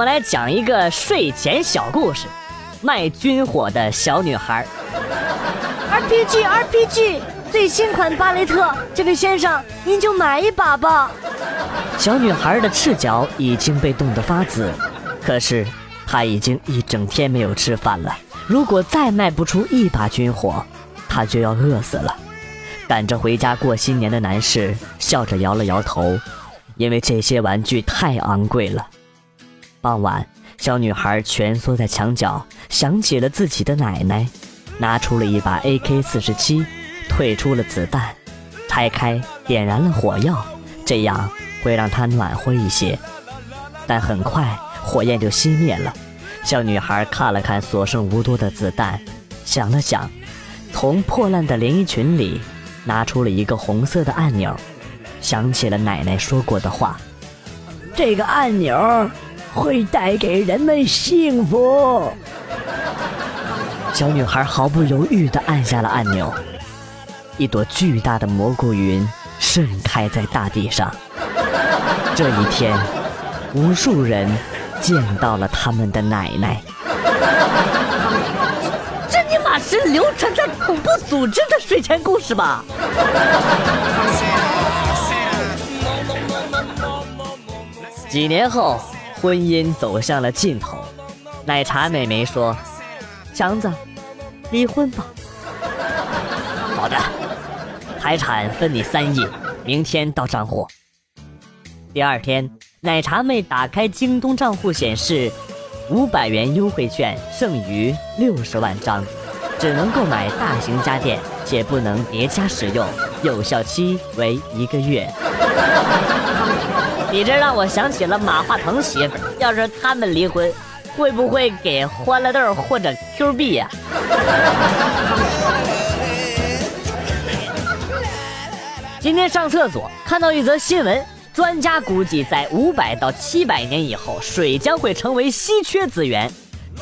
我们来讲一个睡前小故事：卖军火的小女孩。RPG RPG，最新款巴雷特，这位先生您就买一把吧。小女孩的赤脚已经被冻得发紫，可是她已经一整天没有吃饭了。如果再卖不出一把军火，她就要饿死了。赶着回家过新年的男士笑着摇了摇头，因为这些玩具太昂贵了。傍晚，小女孩蜷缩在墙角，想起了自己的奶奶，拿出了一把 AK-47，退出了子弹，拆开，点燃了火药，这样会让她暖和一些。但很快，火焰就熄灭了。小女孩看了看所剩无多的子弹，想了想，从破烂的连衣裙里拿出了一个红色的按钮，想起了奶奶说过的话：“这个按钮。”会带给人们幸福。小女孩毫不犹豫地按下了按钮，一朵巨大的蘑菇云盛开在大地上。这一天，无数人见到了他们的奶奶。这尼玛是流传在恐怖组织的睡前故事吧？几年后。婚姻走向了尽头，奶茶妹妹说：“强子，离婚吧。”好的，财产分你三亿，明天到账户。第二天，奶茶妹打开京东账户，显示五百元优惠券剩余六十万张，只能购买大型家电，且不能叠加使用，有效期为一个月。你这让我想起了马化腾媳妇儿，要是他们离婚，会不会给欢乐豆或者 Q 币呀？今天上厕所看到一则新闻，专家估计在五百到七百年以后，水将会成为稀缺资源。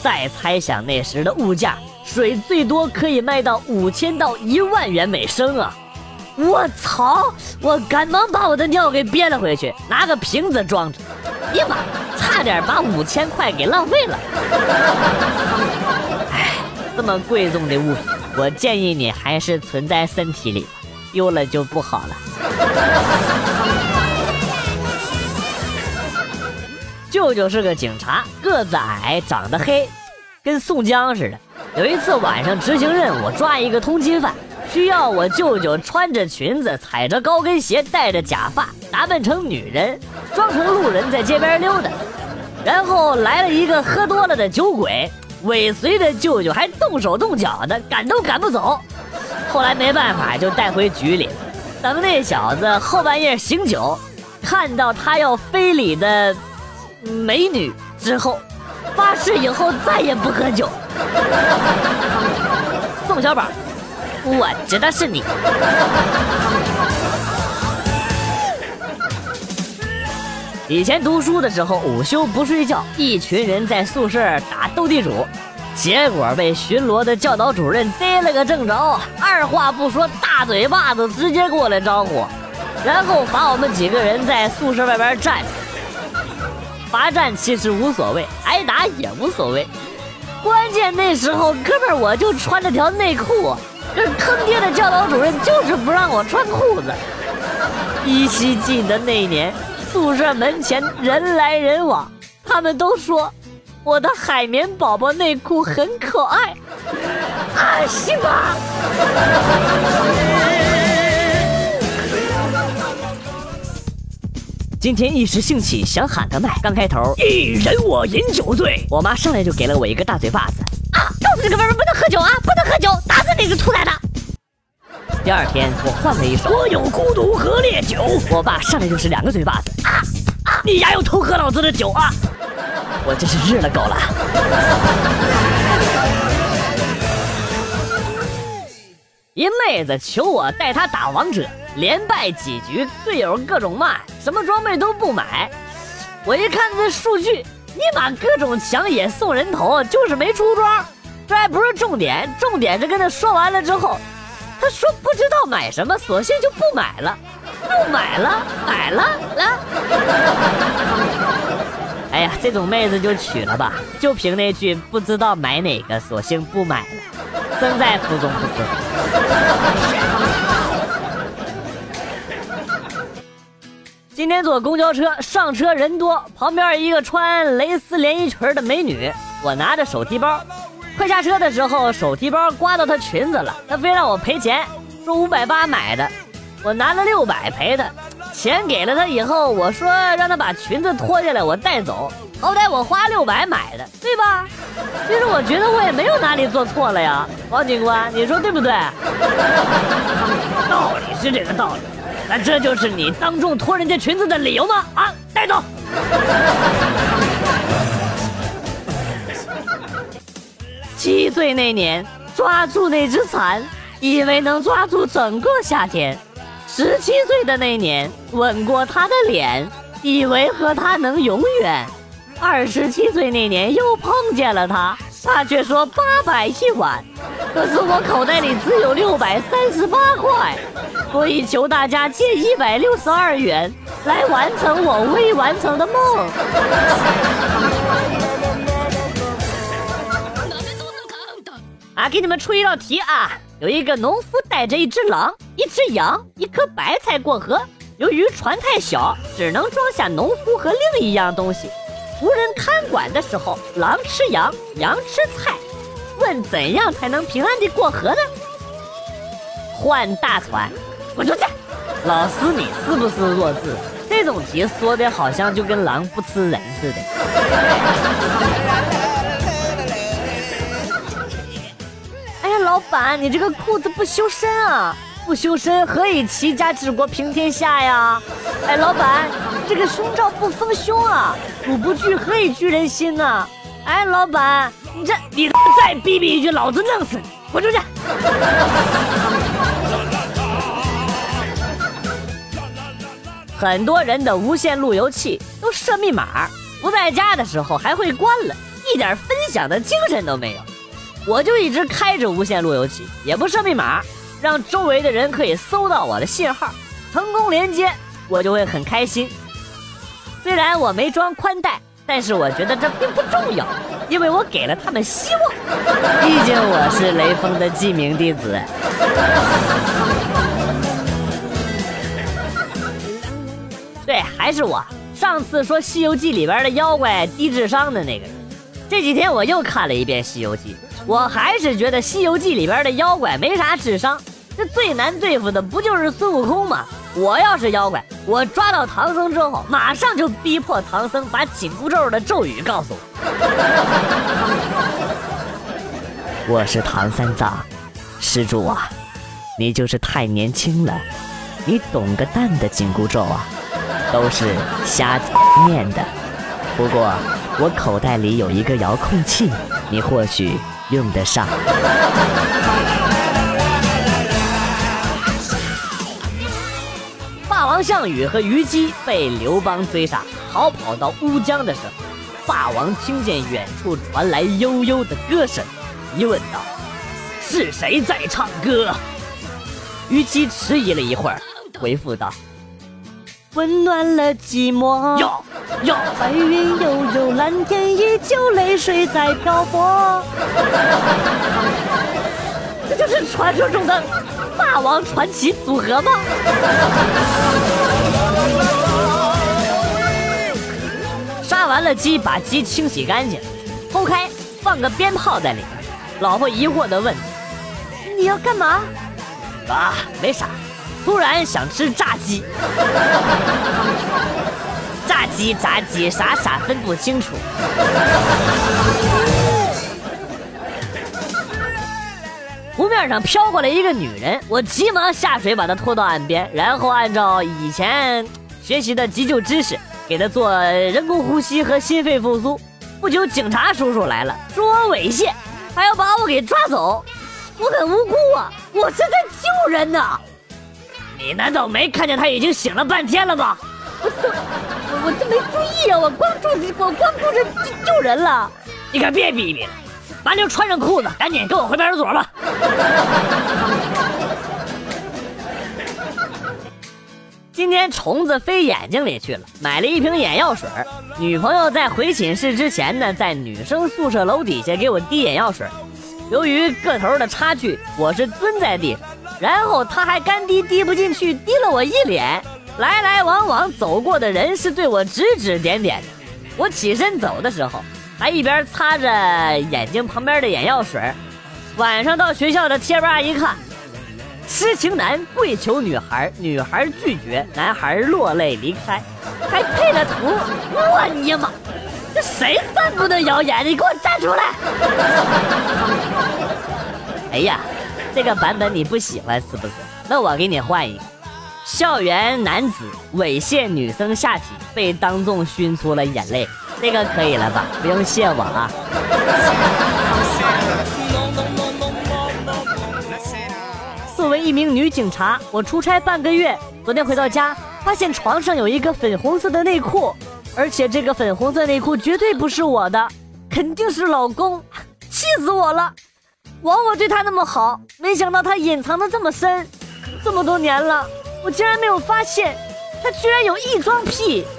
再猜想那时的物价，水最多可以卖到五千到一万元每升啊！我操！我赶忙把我的尿给憋了回去，拿个瓶子装着。呀妈！差点把五千块给浪费了。哎，这么贵重的物品，我建议你还是存在身体里吧，丢了就不好了。舅舅是个警察，个子矮，长得黑，跟宋江似的。有一次晚上执行任务，抓一个通缉犯。需要我舅舅穿着裙子，踩着高跟鞋，戴着假发，打扮成女人，装成路人在街边溜达。然后来了一个喝多了的酒鬼，尾随着舅舅，还动手动脚的，赶都赶不走。后来没办法，就带回局里。等那小子后半夜醒酒，看到他要非礼的美女之后，发誓以后再也不喝酒。宋小宝。我知道是你。以前读书的时候，午休不睡觉，一群人在宿舍打斗地主，结果被巡逻的教导主任逮了个正着，二话不说，大嘴巴子直接过来招呼，然后罚我们几个人在宿舍外边站。罚站其实无所谓，挨打也无所谓，关键那时候哥们儿我就穿着条内裤。这坑爹的教导主任就是不让我穿裤子。依稀记得那年，宿舍门前人来人往，他们都说我的海绵宝宝内裤很可爱。啊西吧！今天一时兴起想喊个麦，刚开头一人我饮酒醉，我妈上来就给了我一个大嘴巴子。啊！告诉你个妹妹不能喝酒啊，不能喝酒，打死！第二天我换了一首，我有孤独和烈酒，我爸上来就是两个嘴巴子。啊啊！你丫又偷喝老子的酒啊！我真是日了狗了。一妹子求我带她打王者，连败几局，队友各种骂，什么装备都不买。我一看这数据。你把，各种抢野送人头，就是没出装，这还不是重点，重点是跟他说完了之后，他说不知道买什么，索性就不买了，不买了，买了来。哎呀，这种妹子就娶了吧，就凭那句不知道买哪个，索性不买了，生在福中不知福。今天坐公交车，上车人多，旁边一个穿蕾丝连衣裙的美女，我拿着手提包，快下车的时候，手提包刮到她裙子了，她非让我赔钱，说五百八买的，我拿了六百赔她。钱给了她以后，我说让她把裙子脱下来，我带走，好歹我花六百买的，对吧？其实我觉得我也没有哪里做错了呀，王警官，你说对不对？道理是这个道理。那这就是你当众脱人家裙子的理由吗？啊，带走！岁那年抓住那只蚕，以为能抓住整个夏天；十七岁的那年吻过她的脸，以为和她能永远；二十七岁那年又碰见了她，她却说八百一碗。可是我口袋里只有六百三十八块，所以求大家借一百六十二元来完成我未完成的梦。啊，给你们出一道题啊！有一个农夫带着一只狼、一只羊、一颗白菜过河，由于船太小，只能装下农夫和另一样东西。无人看管的时候，狼吃羊，羊吃菜。问怎样才能平安地过河呢？换大船，滚出去！老师，你是不是弱智？这种题说的好像就跟狼不吃人似的。老板，你这个裤子不修身啊！不修身何以齐家治国平天下呀？哎，老板，这个胸罩不丰胸啊！我不惧何以惧人心呢？哎，老板。你这，你再逼逼一句，老子弄死你！滚出去！很多人的无线路由器都设密码，不在家的时候还会关了，一点分享的精神都没有。我就一直开着无线路由器，也不设密码，让周围的人可以搜到我的信号，成功连接，我就会很开心。虽然我没装宽带。但是我觉得这并不重要，因为我给了他们希望。毕竟我是雷锋的记名弟子。对，还是我上次说《西游记》里边的妖怪低智商的那个人。这几天我又看了一遍《西游记》，我还是觉得《西游记》里边的妖怪没啥智商。这最难对付的不就是孙悟空吗？我要是妖怪，我抓到唐僧之后，马上就逼迫唐僧把紧箍咒的咒语告诉我。我是唐三藏，施主啊，你就是太年轻了，你懂个蛋的紧箍咒啊，都是瞎念的。不过我口袋里有一个遥控器，你或许用得上。霸王项羽和虞姬被刘邦追杀，逃跑到乌江的时候，霸王听见远处传来悠悠的歌声，疑问道：“是谁在唱歌？”虞姬迟疑了一会儿，回复道：“温暖了寂寞。”哟哟，白云悠悠，蓝天依旧，泪水在漂泊。这就是传说中的霸王传奇组合吗？杀完了鸡，把鸡清洗干净，剖开，放个鞭炮在里面。老婆疑惑地问：“你要干嘛？”啊，没啥，突然想吃炸鸡。炸鸡、炸鸡，傻傻分不清楚。湖面上飘过来一个女人，我急忙下水把她拖到岸边，然后按照以前学习的急救知识，给她做人工呼吸和心肺复苏。不久，警察叔叔来了，说我猥亵，还要把我给抓走。我很无辜啊，我是在救人呢。你难道没看见他已经醒了半天了吗？我我我这没注意啊，我光注我光顾着救救人了。你可别逼逼了。完就穿上裤子，赶紧跟我回派出所吧。今天虫子飞眼睛里去了，买了一瓶眼药水。女朋友在回寝室之前呢，在女生宿舍楼底下给我滴眼药水。由于个头的差距，我是蹲在地上，然后她还干滴滴不进去，滴了我一脸。来来往往走过的人是对我指指点点的。我起身走的时候，还一边擦着眼睛旁边的眼药水。晚上到学校的贴吧一看。痴情男跪求女孩，女孩拒绝，男孩落泪离开，还配了图。我尼玛，这谁散布的谣言？你给我站出来！哎呀，这个版本你不喜欢是不是？那我给你换一个：校园男子猥亵女生下体，被当众熏出了眼泪。这个可以了吧？不用谢我啊。作为一名女警察，我出差半个月，昨天回到家，发现床上有一个粉红色的内裤，而且这个粉红色内裤绝对不是我的，肯定是老公，气死我了！枉我对他那么好，没想到他隐藏的这么深，这么多年了，我竟然没有发现，他居然有异装癖！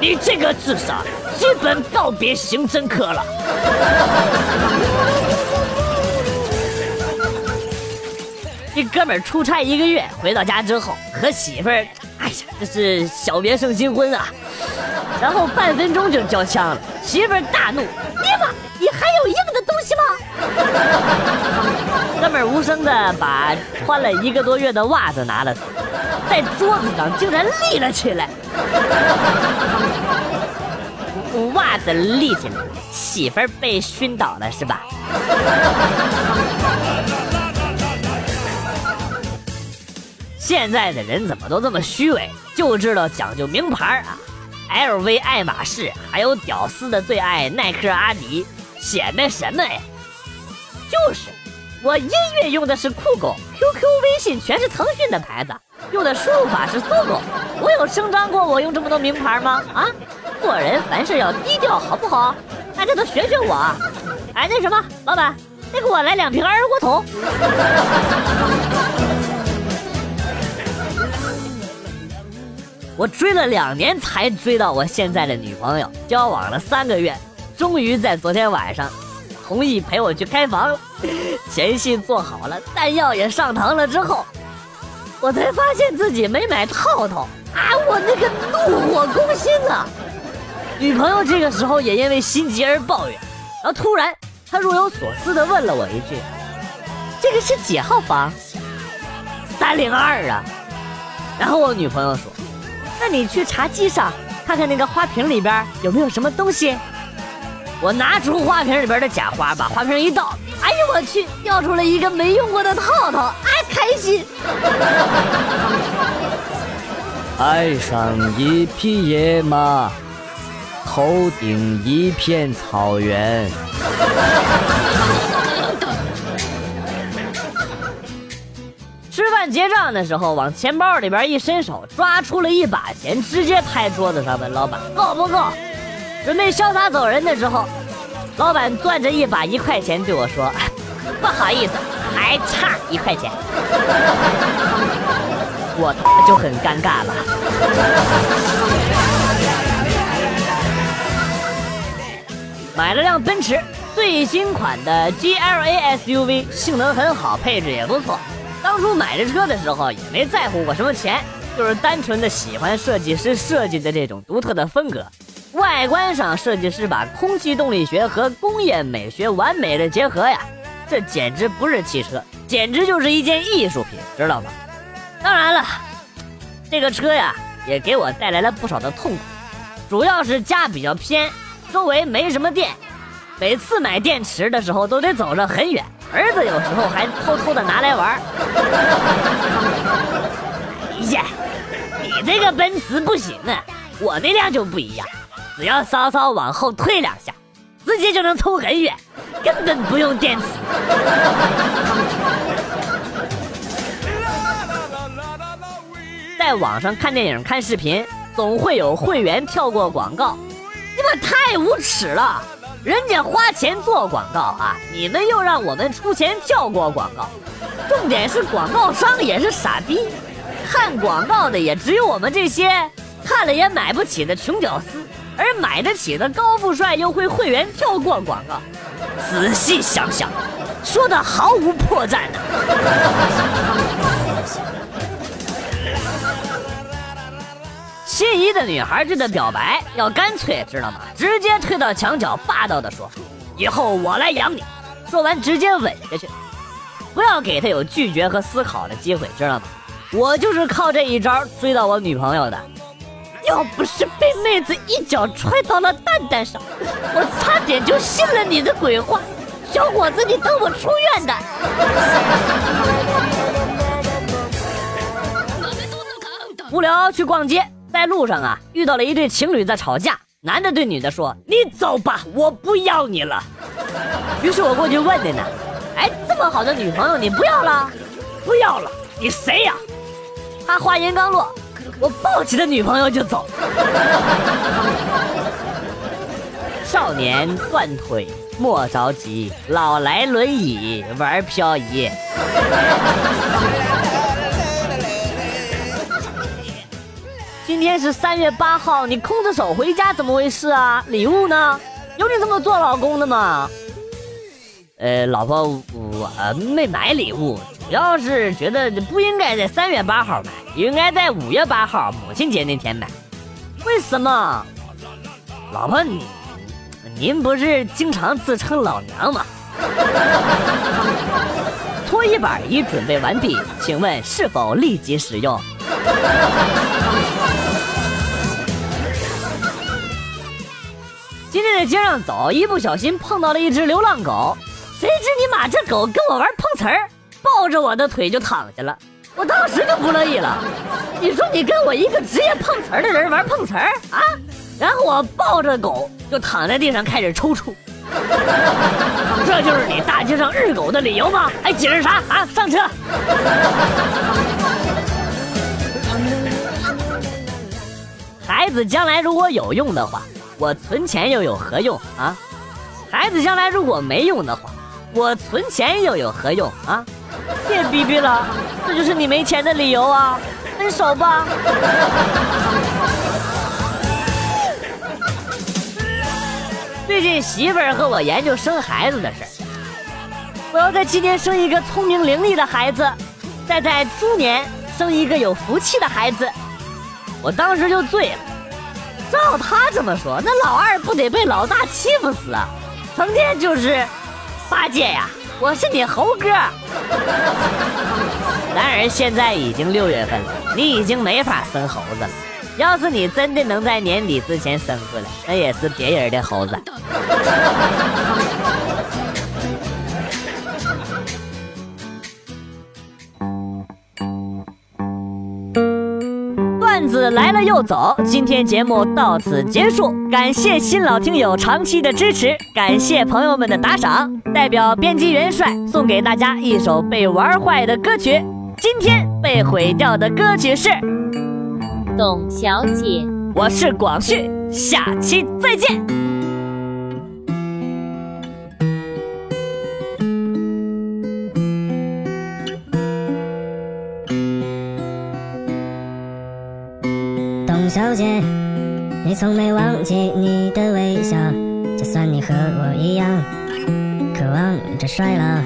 你这个智商，基本告别刑侦科了。一哥们儿出差一个月，回到家之后和媳妇儿，哎呀，这是小别胜新婚啊！然后半分钟就交枪了，媳妇儿大怒：“你妈，你还有硬的东西吗？”哥们儿无声的把穿了一个多月的袜子拿了出来，在桌子上竟然立了起来。袜子立起来，媳妇儿被熏倒了是吧？现在的人怎么都这么虚伪，就知道讲究名牌啊！LV、爱马仕，还有屌丝的最爱耐克、阿迪，显摆什么呀？就是，我音乐用的是酷狗，QQ、微信全是腾讯的牌子，用的输入法是搜狗。我有声张过我用这么多名牌吗？啊，做人凡事要低调，好不好？大家都学学我。哎，那什么，老板，再给我来两瓶二锅头。我追了两年才追到我现在的女朋友，交往了三个月，终于在昨天晚上，同意陪我去开房。前戏做好了，弹药也上膛了之后，我才发现自己没买套套啊！我那个怒火攻心啊！女朋友这个时候也因为心急而抱怨，然后突然她若有所思的问了我一句：“这个是几号房？”三零二啊！然后我女朋友说。那你去茶几上看看那个花瓶里边有没有什么东西。我拿出花瓶里边的假花，把花瓶一倒，哎呦我去，掉出了一个没用过的套套，哎，开心。爱上一匹野马，头顶一片草原。吃饭结账的时候，往钱包里边一伸手，抓出了一把钱，直接拍桌子上问老板够不够。准备潇洒走人的时候，老板攥着一把一块钱对我说：“ 不好意思，还差一块钱。”我他妈就很尴尬了。买了辆奔驰最新款的 GLA SUV，性能很好，配置也不错。当初买这车的时候也没在乎过什么钱，就是单纯的喜欢设计师设计的这种独特的风格。外观上，设计师把空气动力学和工业美学完美的结合呀，这简直不是汽车，简直就是一件艺术品，知道吗？当然了，这个车呀也给我带来了不少的痛苦，主要是家比较偏，周围没什么店，每次买电池的时候都得走着很远。儿子有时候还偷偷的拿来玩 哎呀，你这个奔驰不行啊，我那辆就不一样，只要稍稍往后退两下，直接就能冲很远，根本不用电池。在网上看电影、看视频，总会有会员跳过广告，你们太无耻了！人家花钱做广告啊，你们又让我们出钱跳过广告，重点是广告商也是傻逼，看广告的也只有我们这些看了也买不起的穷屌丝，而买得起的高富帅又会会员跳过广告。仔细想想，说的毫无破绽呢。心仪的女孩对他表白要干脆，知道吗？直接推到墙角，霸道的说：“以后我来养你。”说完直接吻下去，不要给他有拒绝和思考的机会，知道吗？我就是靠这一招追到我女朋友的。要不是被妹子一脚踹到了蛋蛋上，我差点就信了你的鬼话。小伙子，你等我出院的。无聊去逛街。在路上啊，遇到了一对情侣在吵架。男的对女的说：“你走吧，我不要你了。”于是我过去问的呢：“哎，这么好的女朋友你不要了？不要了？你谁呀？”他话音刚落，我抱起的女朋友就走。少年断腿莫着急，老来轮椅玩漂移。今天是三月八号，你空着手回家怎么回事啊？礼物呢？有你这么做老公的吗？呃，老婆，我没买礼物，要是觉得不应该在三月八号买，应该在五月八号母亲节那天买。为什么？老婆，你您不是经常自称老娘吗？搓衣板已准备完毕，请问是否立即使用？今天在街上走，一不小心碰到了一只流浪狗，谁知你妈这狗跟我玩碰瓷儿，抱着我的腿就躺下了，我当时就不乐意了。你说你跟我一个职业碰瓷儿的人玩碰瓷儿啊？然后我抱着狗就躺在地上开始抽搐。这就是你大街上日狗的理由吗？还解释啥啊？上车。孩子将来如果有用的话。我存钱又有何用啊？孩子将来如果没用的话，我存钱又有何用啊？别逼逼了，这就是你没钱的理由啊！分手吧。最近媳妇儿和我研究生孩子的事儿，我要在今年生一个聪明伶俐的孩子，再在猪年生一个有福气的孩子。我当时就醉了。照他这么说，那老二不得被老大欺负死啊？成天就是八戒呀，我是你猴哥。然而现在已经六月份了，你已经没法生猴子了。要是你真的能在年底之前生出来，那也是别人的猴子。子来了又走，今天节目到此结束，感谢新老听友长期的支持，感谢朋友们的打赏，代表编辑元帅送给大家一首被玩坏的歌曲。今天被毁掉的歌曲是《董小姐》，我是广旭，下期再见。从没忘记你的微笑，就算你和我一样渴望着衰老。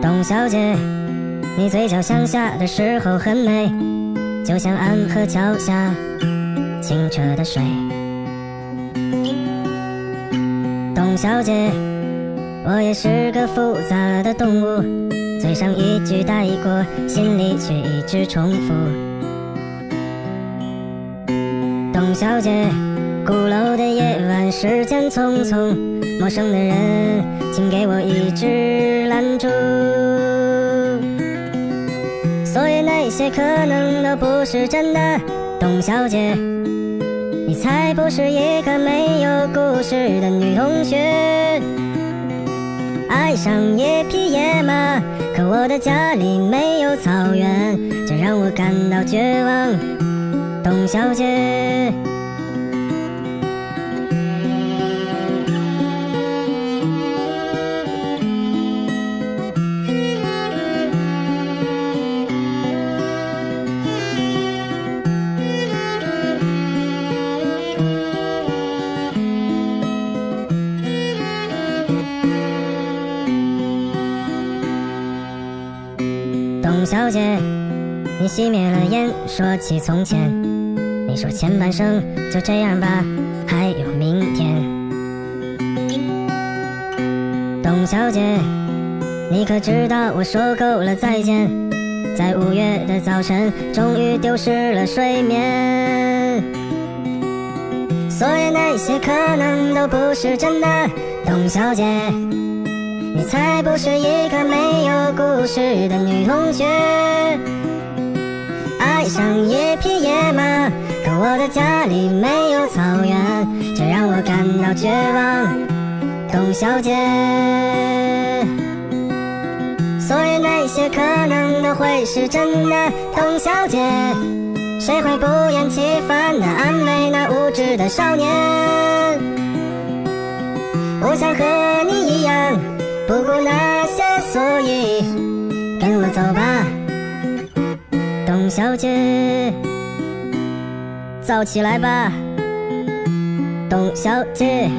董小姐，你嘴角向下的时候很美，就像安河桥下清澈的水。董小姐，我也是个复杂的动物，嘴上一句带过，心里却一直重复。董小姐，鼓楼的夜晚，时间匆匆，陌生的人，请给我一支兰烛。所以那些可能都不是真的。董小姐，你才不是一个没有故事的女同学。爱上野匹野马，可我的家里没有草原，这让我感到绝望。董小姐。董小姐你熄灭了烟说起从前。说前半生就这样吧，还有明天。董小姐，你可知道我说够了再见，在五月的早晨，终于丢失了睡眠。所以那些可能都不是真的，董小姐。你才不是一个没有故事的女同学。爱上一匹野马，我的家里没有草原，这让我感到绝望，董小姐。所以那些可能都会是真的，董小姐。谁会不厌其烦地安慰那无知的少年？我想和你一样。不顾那些，所以跟我走吧，董小姐，早起来吧，董小姐。